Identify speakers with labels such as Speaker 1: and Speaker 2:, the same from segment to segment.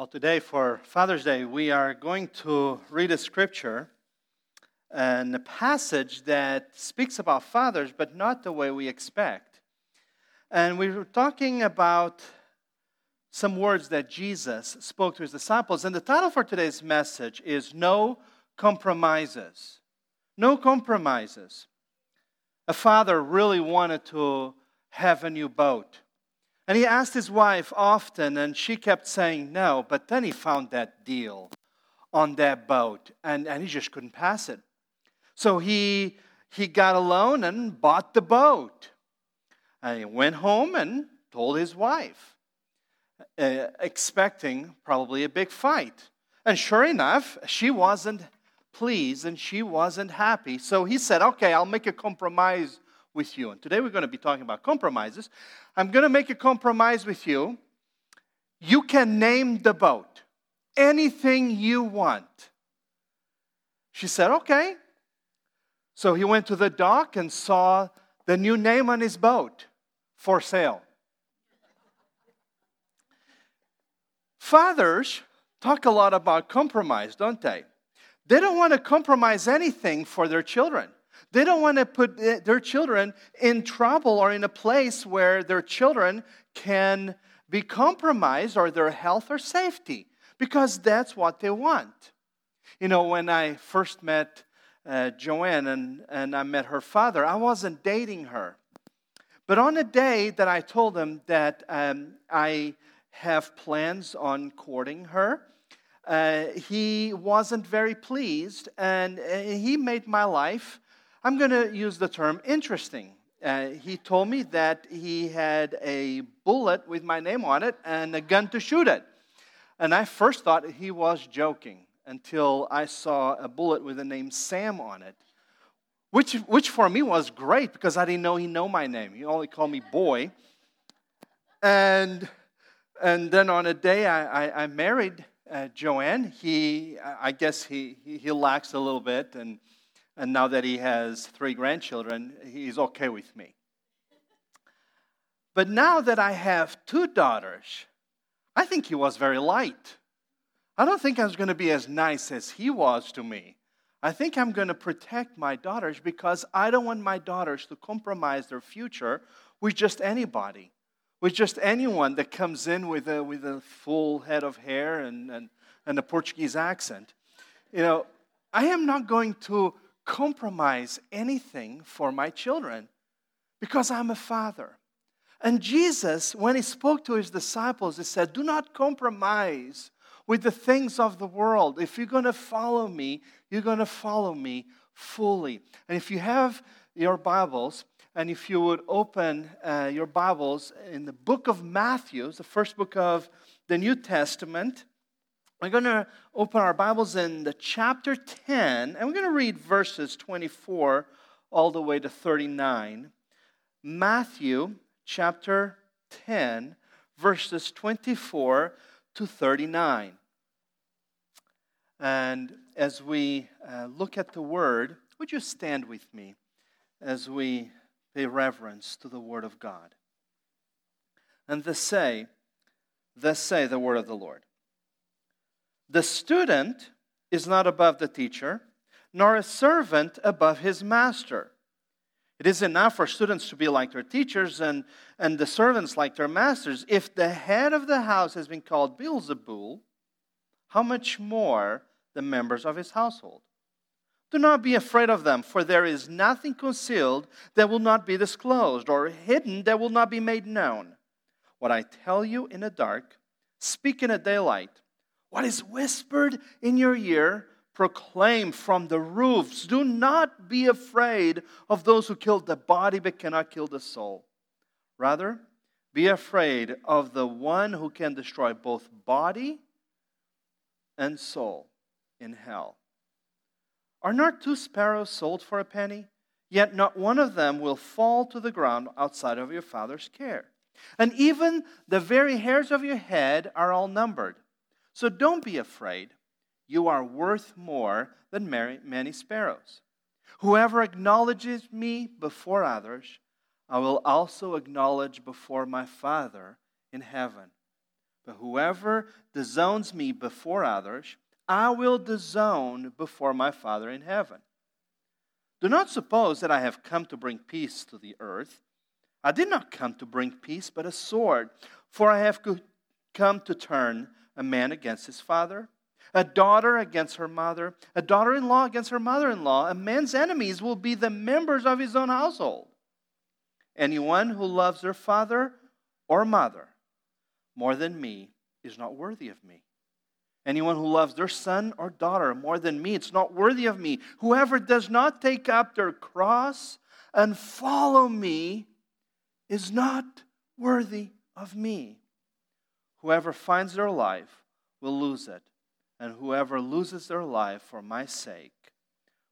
Speaker 1: Well, today for Father's Day, we are going to read a scripture and a passage that speaks about fathers, but not the way we expect. And we were talking about some words that Jesus spoke to his disciples. And the title for today's message is No Compromises. No Compromises. A father really wanted to have a new boat. And he asked his wife often, and she kept saying no. But then he found that deal on that boat, and, and he just couldn't pass it. So he, he got a loan and bought the boat. And he went home and told his wife, uh, expecting probably a big fight. And sure enough, she wasn't pleased and she wasn't happy. So he said, Okay, I'll make a compromise with you. And today we're going to be talking about compromises. I'm going to make a compromise with you. You can name the boat anything you want. She said, Okay. So he went to the dock and saw the new name on his boat for sale. Fathers talk a lot about compromise, don't they? They don't want to compromise anything for their children. They don't want to put their children in trouble or in a place where their children can be compromised or their health or safety because that's what they want. You know, when I first met uh, Joanne and, and I met her father, I wasn't dating her. But on a day that I told him that um, I have plans on courting her, uh, he wasn't very pleased and uh, he made my life I'm going to use the term interesting. Uh, he told me that he had a bullet with my name on it and a gun to shoot it. And I first thought he was joking until I saw a bullet with the name Sam on it, which, which for me was great because I didn't know he knew my name. He only called me boy. And, and then on a day I, I, I married uh, Joanne, he, I guess he, he, he laxed a little bit and and now that he has three grandchildren, he's okay with me. But now that I have two daughters, I think he was very light. I don't think I was going to be as nice as he was to me. I think I'm going to protect my daughters because I don't want my daughters to compromise their future with just anybody, with just anyone that comes in with a, with a full head of hair and, and, and a Portuguese accent. You know, I am not going to compromise anything for my children because I'm a father. And Jesus, when he spoke to his disciples, he said, Do not compromise with the things of the world. If you're going to follow me, you're going to follow me fully. And if you have your Bibles, and if you would open uh, your Bibles in the book of Matthew, the first book of the New Testament, we're going to open our Bibles in the chapter 10, and we're going to read verses 24 all the way to 39. Matthew chapter 10, verses 24 to 39. And as we uh, look at the word, would you stand with me as we pay reverence to the word of God? And thus say, thus say the word of the Lord. The student is not above the teacher, nor a servant above his master. It is enough for students to be like their teachers and, and the servants like their masters. If the head of the house has been called Beelzebul, how much more the members of his household? Do not be afraid of them, for there is nothing concealed that will not be disclosed, or hidden that will not be made known. What I tell you in the dark, speak in the daylight. What is whispered in your ear, proclaim from the roofs. Do not be afraid of those who kill the body but cannot kill the soul. Rather, be afraid of the one who can destroy both body and soul in hell. Are not two sparrows sold for a penny? Yet not one of them will fall to the ground outside of your Father's care. And even the very hairs of your head are all numbered. So don't be afraid. You are worth more than many sparrows. Whoever acknowledges me before others, I will also acknowledge before my Father in heaven. But whoever disowns me before others, I will disown before my Father in heaven. Do not suppose that I have come to bring peace to the earth. I did not come to bring peace, but a sword. For I have come to turn a man against his father, a daughter against her mother, a daughter in law against her mother in law. A man's enemies will be the members of his own household. Anyone who loves their father or mother more than me is not worthy of me. Anyone who loves their son or daughter more than me, it's not worthy of me. Whoever does not take up their cross and follow me is not worthy of me. Whoever finds their life will lose it, and whoever loses their life for my sake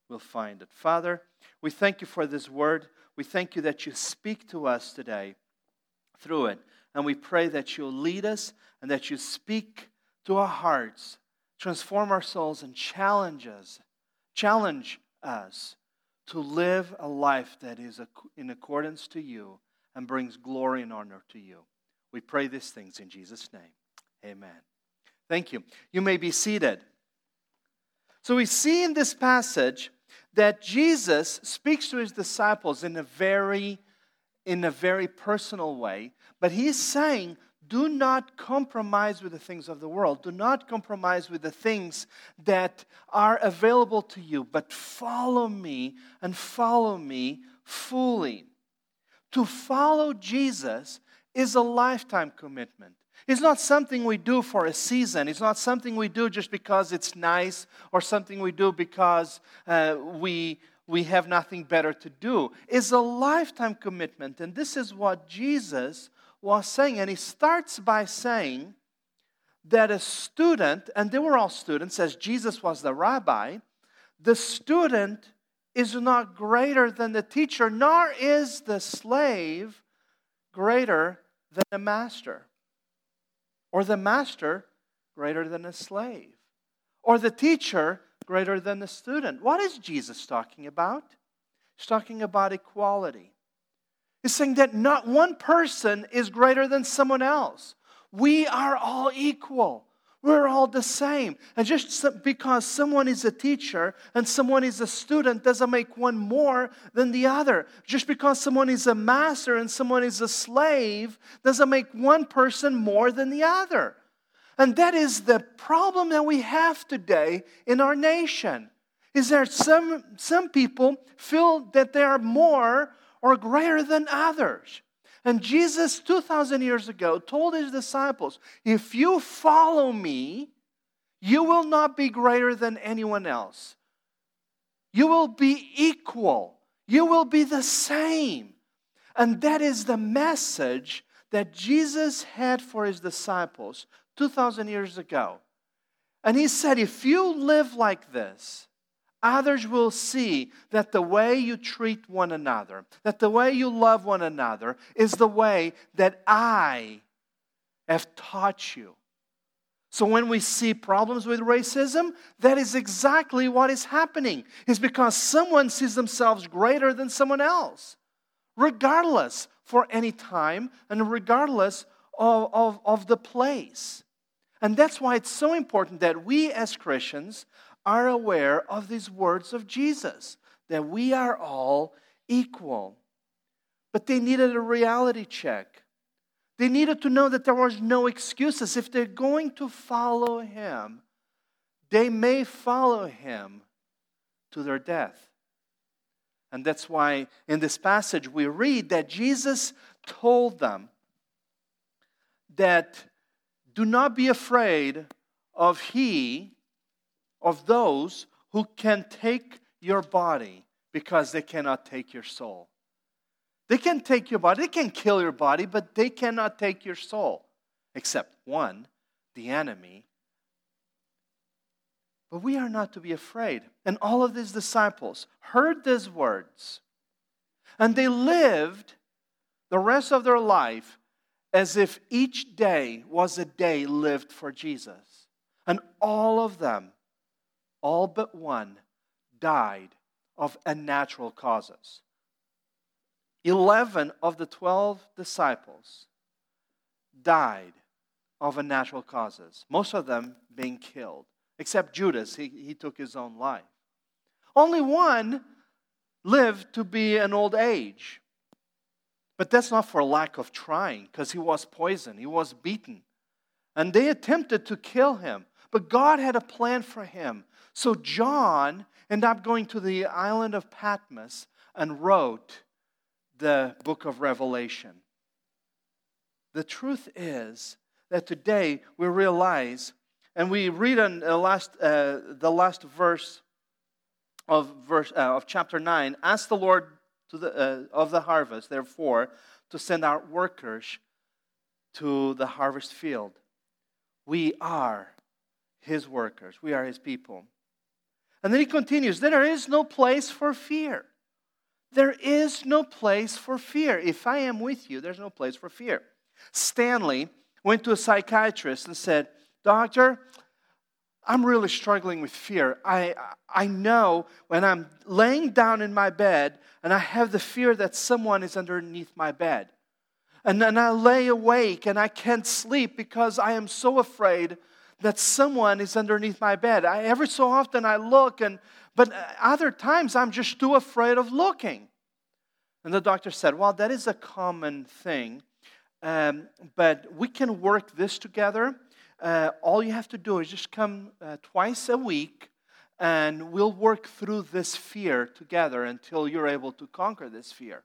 Speaker 1: will find it. Father, we thank you for this word. We thank you that you speak to us today through it. And we pray that you'll lead us and that you speak to our hearts, transform our souls, and challenge us, challenge us to live a life that is in accordance to you and brings glory and honor to you. We pray these things in Jesus' name. Amen. Thank you. You may be seated. So we see in this passage that Jesus speaks to his disciples in a very in a very personal way, but he's saying do not compromise with the things of the world. Do not compromise with the things that are available to you, but follow me and follow me fully. To follow Jesus is a lifetime commitment. It's not something we do for a season. It's not something we do just because it's nice or something we do because uh, we, we have nothing better to do. It's a lifetime commitment. And this is what Jesus was saying. And he starts by saying that a student, and they were all students, as Jesus was the rabbi, the student is not greater than the teacher, nor is the slave greater than a master, or the master greater than a slave, or the teacher greater than the student. What is Jesus talking about? He's talking about equality. He's saying that not one person is greater than someone else. We are all equal. We're all the same. And just because someone is a teacher and someone is a student doesn't make one more than the other. Just because someone is a master and someone is a slave doesn't make one person more than the other. And that is the problem that we have today in our nation. Is there some, some people feel that they are more or greater than others. And Jesus, 2,000 years ago, told his disciples, If you follow me, you will not be greater than anyone else. You will be equal. You will be the same. And that is the message that Jesus had for his disciples 2,000 years ago. And he said, If you live like this, Others will see that the way you treat one another, that the way you love one another, is the way that I have taught you. So when we see problems with racism, that is exactly what is happening. Is because someone sees themselves greater than someone else, regardless for any time and regardless of, of, of the place. And that's why it's so important that we as Christians are aware of these words of Jesus that we are all equal. But they needed a reality check. They needed to know that there was no excuses. If they're going to follow him, they may follow him to their death. And that's why in this passage we read that Jesus told them that do not be afraid of he of those who can take your body because they cannot take your soul. They can take your body, they can kill your body, but they cannot take your soul, except one, the enemy. But we are not to be afraid. And all of these disciples heard these words, and they lived the rest of their life as if each day was a day lived for Jesus. And all of them all but one died of unnatural causes. Eleven of the twelve disciples died of unnatural causes, most of them being killed, except Judas, he, he took his own life. Only one lived to be an old age. But that's not for lack of trying, because he was poisoned, he was beaten. And they attempted to kill him, but God had a plan for him. So John ended up going to the island of Patmos and wrote the book of Revelation. The truth is that today we realize, and we read in the last, uh, the last verse of, verse, uh, of chapter 9 Ask the Lord to the, uh, of the harvest, therefore, to send out workers to the harvest field. We are his workers, we are his people. And then he continues There is no place for fear. There is no place for fear. If I am with you, there's no place for fear. Stanley went to a psychiatrist and said, Doctor, I'm really struggling with fear. I, I know when I'm laying down in my bed and I have the fear that someone is underneath my bed. And then I lay awake and I can't sleep because I am so afraid that someone is underneath my bed. I, every so often I look, and, but other times I'm just too afraid of looking. And the doctor said, Well, that is a common thing, um, but we can work this together uh, all you have to do is just come uh, twice a week and we'll work through this fear together until you're able to conquer this fear.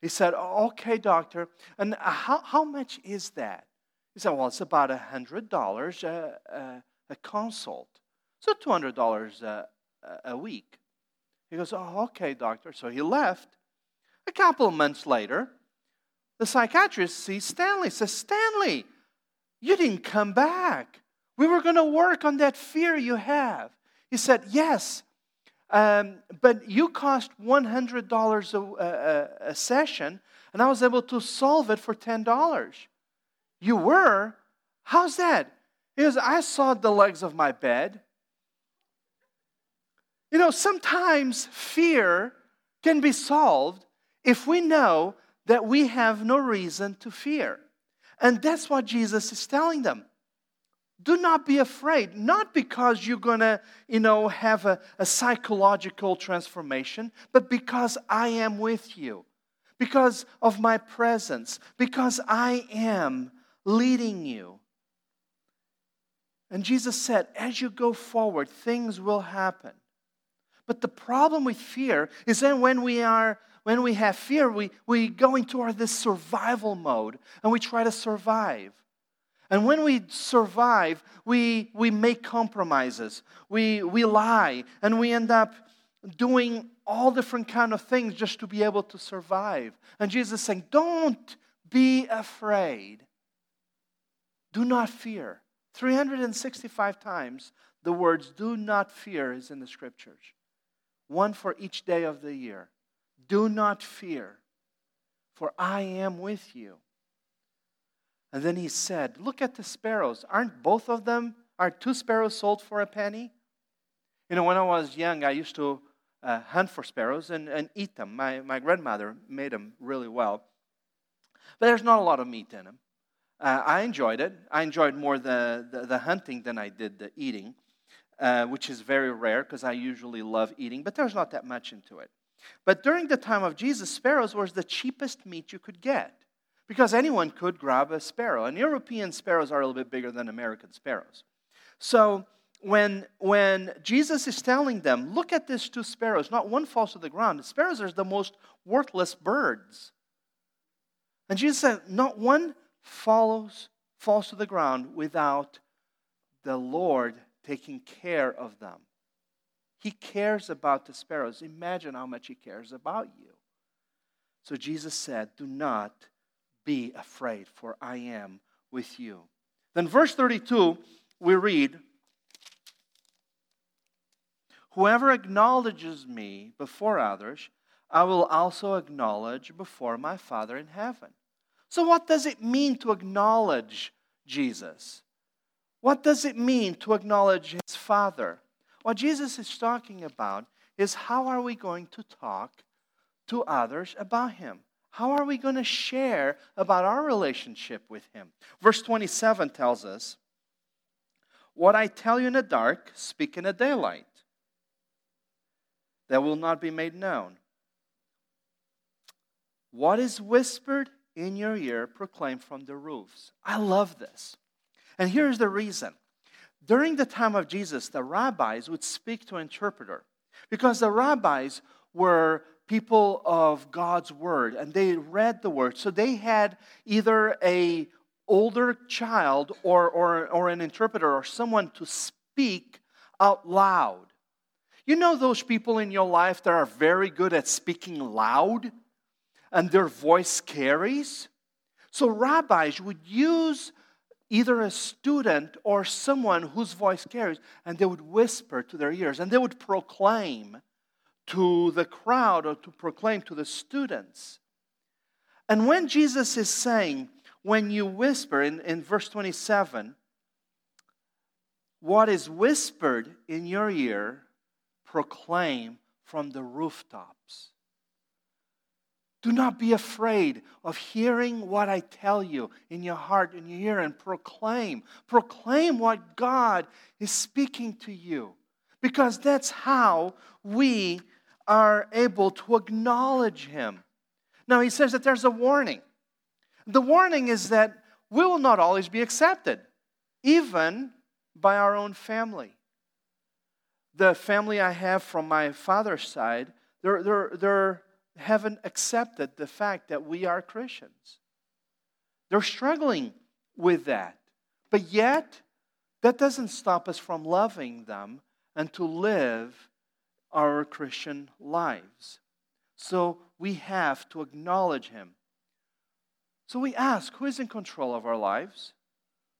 Speaker 1: He said, Okay, doctor. And how, how much is that? He said, Well, it's about $100 a, a, a consult. So $200 a, a week. He goes, Oh, okay, doctor. So he left. A couple of months later, the psychiatrist sees Stanley, says, Stanley, you didn't come back. We were going to work on that fear you have. He said, Yes, um, but you cost $100 a, a, a session, and I was able to solve it for $10. You were? How's that? Goes, I saw the legs of my bed. You know, sometimes fear can be solved if we know that we have no reason to fear. And that's what Jesus is telling them. Do not be afraid, not because you're to, you know, have a, a psychological transformation, but because I am with you, because of my presence, because I am leading you. And Jesus said, as you go forward, things will happen. But the problem with fear is that when we are when we have fear, we, we go into our, this survival mode and we try to survive. And when we survive, we, we make compromises. We, we lie and we end up doing all different kind of things just to be able to survive. And Jesus saying, don't be afraid. Do not fear. 365 times the words do not fear is in the scriptures. One for each day of the year. Do not fear, for I am with you. And then he said, Look at the sparrows. Aren't both of them, are two sparrows sold for a penny? You know, when I was young, I used to uh, hunt for sparrows and, and eat them. My, my grandmother made them really well. But there's not a lot of meat in them. Uh, I enjoyed it. I enjoyed more the, the, the hunting than I did the eating, uh, which is very rare because I usually love eating, but there's not that much into it. But during the time of Jesus, sparrows was the cheapest meat you could get because anyone could grab a sparrow. And European sparrows are a little bit bigger than American sparrows. So when, when Jesus is telling them, look at these two sparrows, not one falls to the ground. Sparrows are the most worthless birds. And Jesus said, not one follows, falls to the ground without the Lord taking care of them. He cares about the sparrows. Imagine how much He cares about you. So Jesus said, Do not be afraid, for I am with you. Then, verse 32, we read, Whoever acknowledges me before others, I will also acknowledge before my Father in heaven. So, what does it mean to acknowledge Jesus? What does it mean to acknowledge his Father? What Jesus is talking about is how are we going to talk to others about Him? How are we going to share about our relationship with Him? Verse 27 tells us, What I tell you in the dark, speak in the daylight, that will not be made known. What is whispered in your ear, proclaim from the roofs. I love this. And here's the reason. During the time of Jesus, the rabbis would speak to an interpreter because the rabbis were people of God's word and they read the word. So they had either a older child or, or, or an interpreter or someone to speak out loud. You know those people in your life that are very good at speaking loud and their voice carries? So rabbis would use either a student or someone whose voice carries, and they would whisper to their ears and they would proclaim to the crowd or to proclaim to the students. And when Jesus is saying, when you whisper in, in verse 27, what is whispered in your ear, proclaim from the rooftops. Do not be afraid of hearing what I tell you in your heart and your ear and proclaim. Proclaim what God is speaking to you. Because that's how we are able to acknowledge Him. Now, he says that there's a warning. The warning is that we will not always be accepted, even by our own family. The family I have from my father's side, they're, they're, they're haven't accepted the fact that we are Christians. They're struggling with that. But yet, that doesn't stop us from loving them and to live our Christian lives. So we have to acknowledge Him. So we ask who is in control of our lives?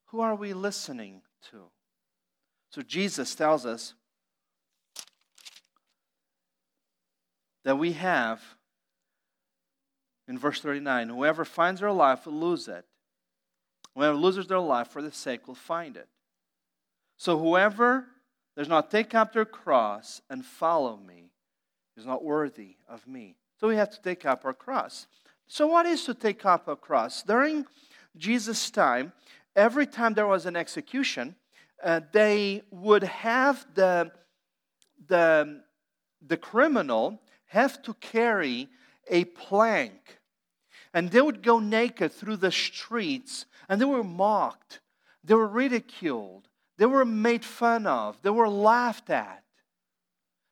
Speaker 1: Who are we listening to? So Jesus tells us that we have, in verse 39, whoever finds their life will lose it. Whoever loses their life for the sake will find it. So whoever does not take up their cross and follow me is not worthy of me. So we have to take up our cross. So, what is to take up a cross? During Jesus' time, every time there was an execution, uh, they would have the, the, the criminal have to carry a plank. And they would go naked through the streets, and they were mocked, they were ridiculed, they were made fun of, they were laughed at.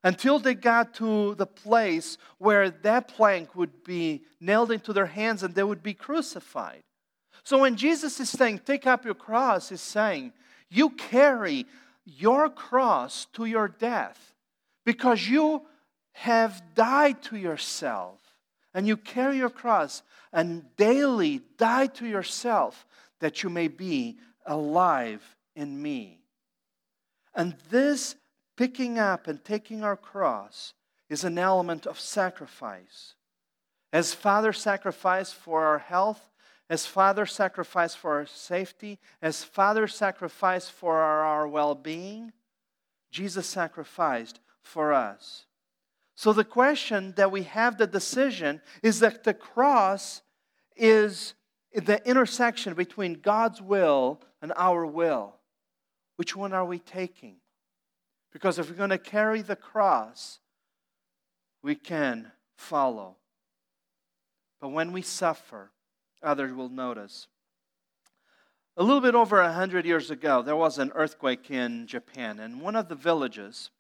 Speaker 1: Until they got to the place where that plank would be nailed into their hands and they would be crucified. So when Jesus is saying, Take up your cross, he's saying, You carry your cross to your death because you have died to yourself and you carry your cross and daily die to yourself that you may be alive in me. And this picking up and taking our cross is an element of sacrifice. As Father sacrificed for our health, as Father sacrificed for our safety, as Father sacrificed for our, our well being, Jesus sacrificed for us. So the question that we have the decision is that the cross is the intersection between God's will and our will. Which one are we taking? Because if we're going to carry the cross, we can follow. But when we suffer, others will notice. A little bit over a hundred years ago, there was an earthquake in Japan, and one of the villages,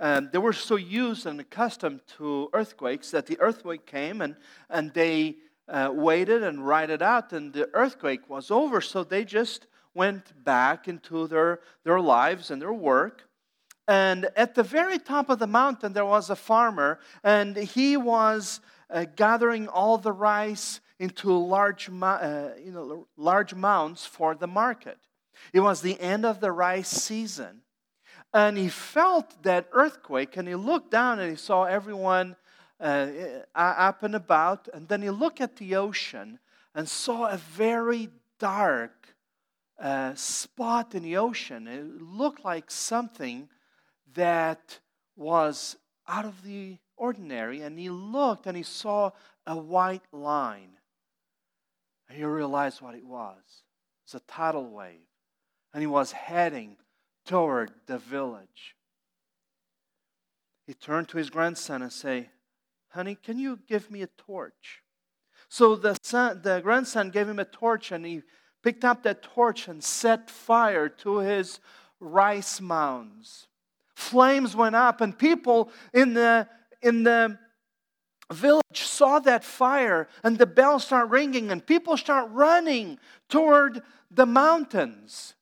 Speaker 1: um, they were so used and accustomed to earthquakes that the earthquake came and, and they uh, waited and it out, and the earthquake was over, so they just went back into their, their lives and their work. And at the very top of the mountain, there was a farmer, and he was uh, gathering all the rice into large, uh, you know, large mounds for the market. It was the end of the rice season. And he felt that earthquake, and he looked down and he saw everyone uh, up and about. And then he looked at the ocean and saw a very dark uh, spot in the ocean. It looked like something that was out of the ordinary. And he looked and he saw a white line. And he realized what it was. It's a tidal wave. And he was heading toward the village. He turned to his grandson and said, Honey, can you give me a torch? So the, son, the grandson gave him a torch and he picked up that torch and set fire to his rice mounds. Flames went up, and people in the, in the village saw that fire, and the bells start ringing, and people start running toward the mountains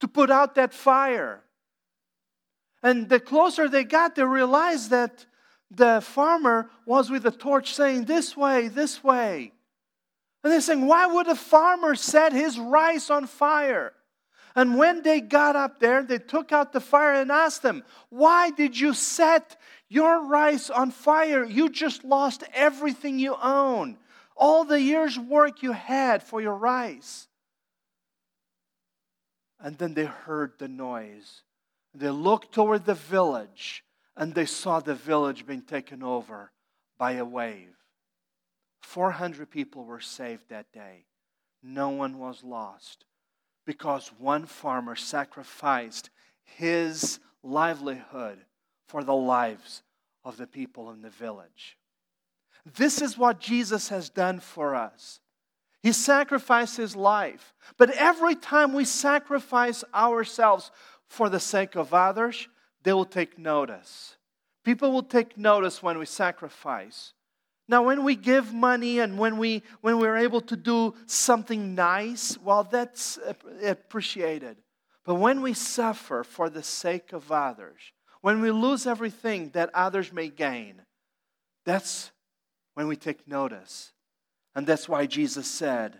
Speaker 1: to put out that fire. And the closer they got, they realized that the farmer was with a torch saying, This way, this way. And they're saying, Why would a farmer set his rice on fire? And when they got up there, they took out the fire and asked them, Why did you set your rice on fire? You just lost everything you own, all the year's work you had for your rice. And then they heard the noise. They looked toward the village and they saw the village being taken over by a wave. 400 people were saved that day. No one was lost because one farmer sacrificed his livelihood for the lives of the people in the village. This is what Jesus has done for us. He sacrificed his life. But every time we sacrifice ourselves for the sake of others, they will take notice. People will take notice when we sacrifice. Now, when we give money and when, we, when we're able to do something nice, well, that's appreciated. But when we suffer for the sake of others, when we lose everything that others may gain, that's when we take notice. And that's why Jesus said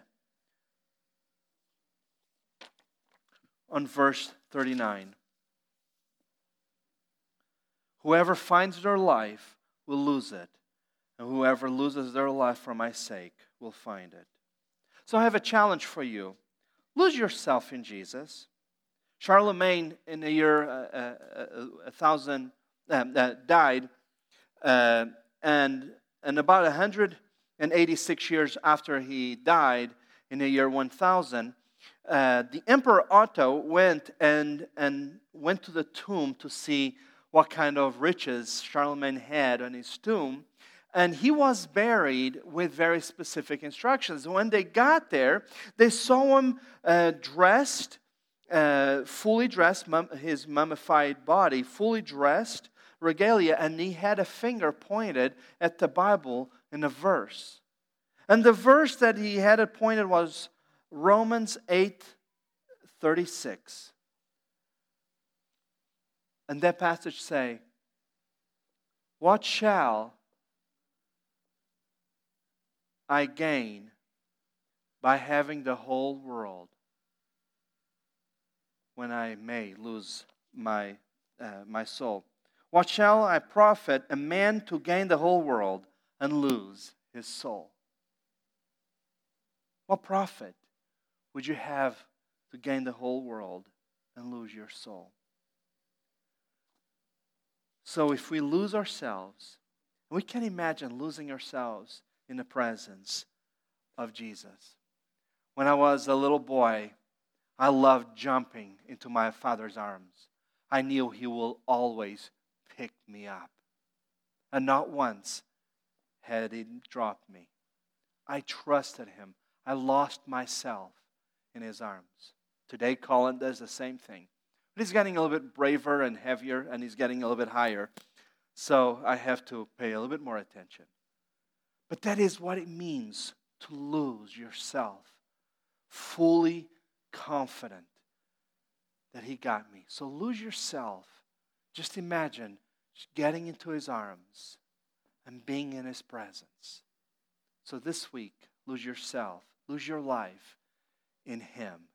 Speaker 1: on verse 39 Whoever finds their life will lose it and whoever loses their life for my sake will find it. So I have a challenge for you lose yourself in Jesus. Charlemagne, in the year uh, uh, uh, a thousand, um, uh, died, uh, and, and about 186 years after he died, in the year 1000, uh, the Emperor Otto went and, and went to the tomb to see what kind of riches Charlemagne had on his tomb. And he was buried with very specific instructions. When they got there, they saw him uh, dressed, uh, fully dressed, mum- his mummified body, fully dressed, regalia, and he had a finger pointed at the Bible in a verse. And the verse that he had it pointed was Romans 8 36. And that passage say, What shall I gain by having the whole world when I may lose my, uh, my soul? What shall I profit a man to gain the whole world and lose his soul? What profit would you have to gain the whole world and lose your soul? So, if we lose ourselves, we can imagine losing ourselves in the presence of Jesus. When I was a little boy, I loved jumping into my father's arms. I knew he will always pick me up. And not once had he dropped me. I trusted him. I lost myself in his arms. Today, Colin does the same thing. But he's getting a little bit braver and heavier, and he's getting a little bit higher. So I have to pay a little bit more attention. But that is what it means to lose yourself, fully confident that He got me. So lose yourself. Just imagine getting into His arms and being in His presence. So this week, lose yourself, lose your life in Him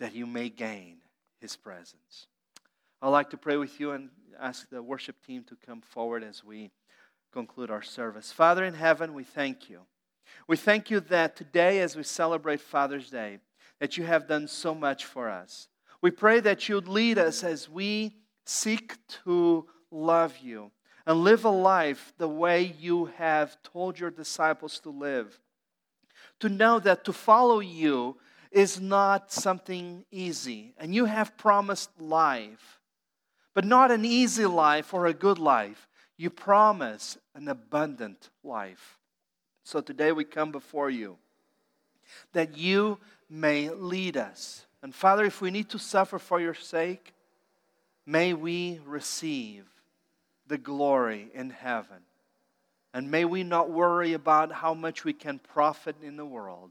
Speaker 1: that you may gain His presence. I'd like to pray with you and ask the worship team to come forward as we conclude our service. Father in heaven, we thank you. We thank you that today, as we celebrate Father's Day, that you have done so much for us. We pray that you'd lead us as we seek to love you, and live a life the way you have told your disciples to live. To know that to follow you is not something easy, and you have promised life, but not an easy life or a good life. You promise an abundant life. So today we come before you that you may lead us. And Father, if we need to suffer for your sake, may we receive the glory in heaven. And may we not worry about how much we can profit in the world,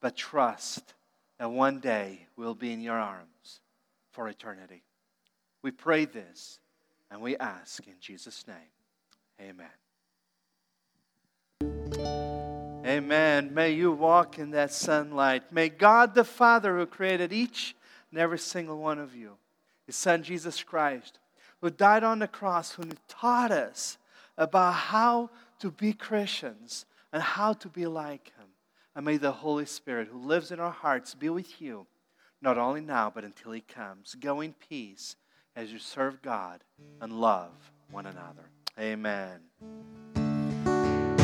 Speaker 1: but trust that one day we'll be in your arms for eternity. We pray this and we ask in Jesus' name. Amen. Amen. May you walk in that sunlight. May God the Father, who created each and every single one of you, His Son Jesus Christ, who died on the cross, who taught us about how to be Christians and how to be like Him. And may the Holy Spirit, who lives in our hearts, be with you, not only now, but until He comes. Go in peace as you serve God and love one another. Amen.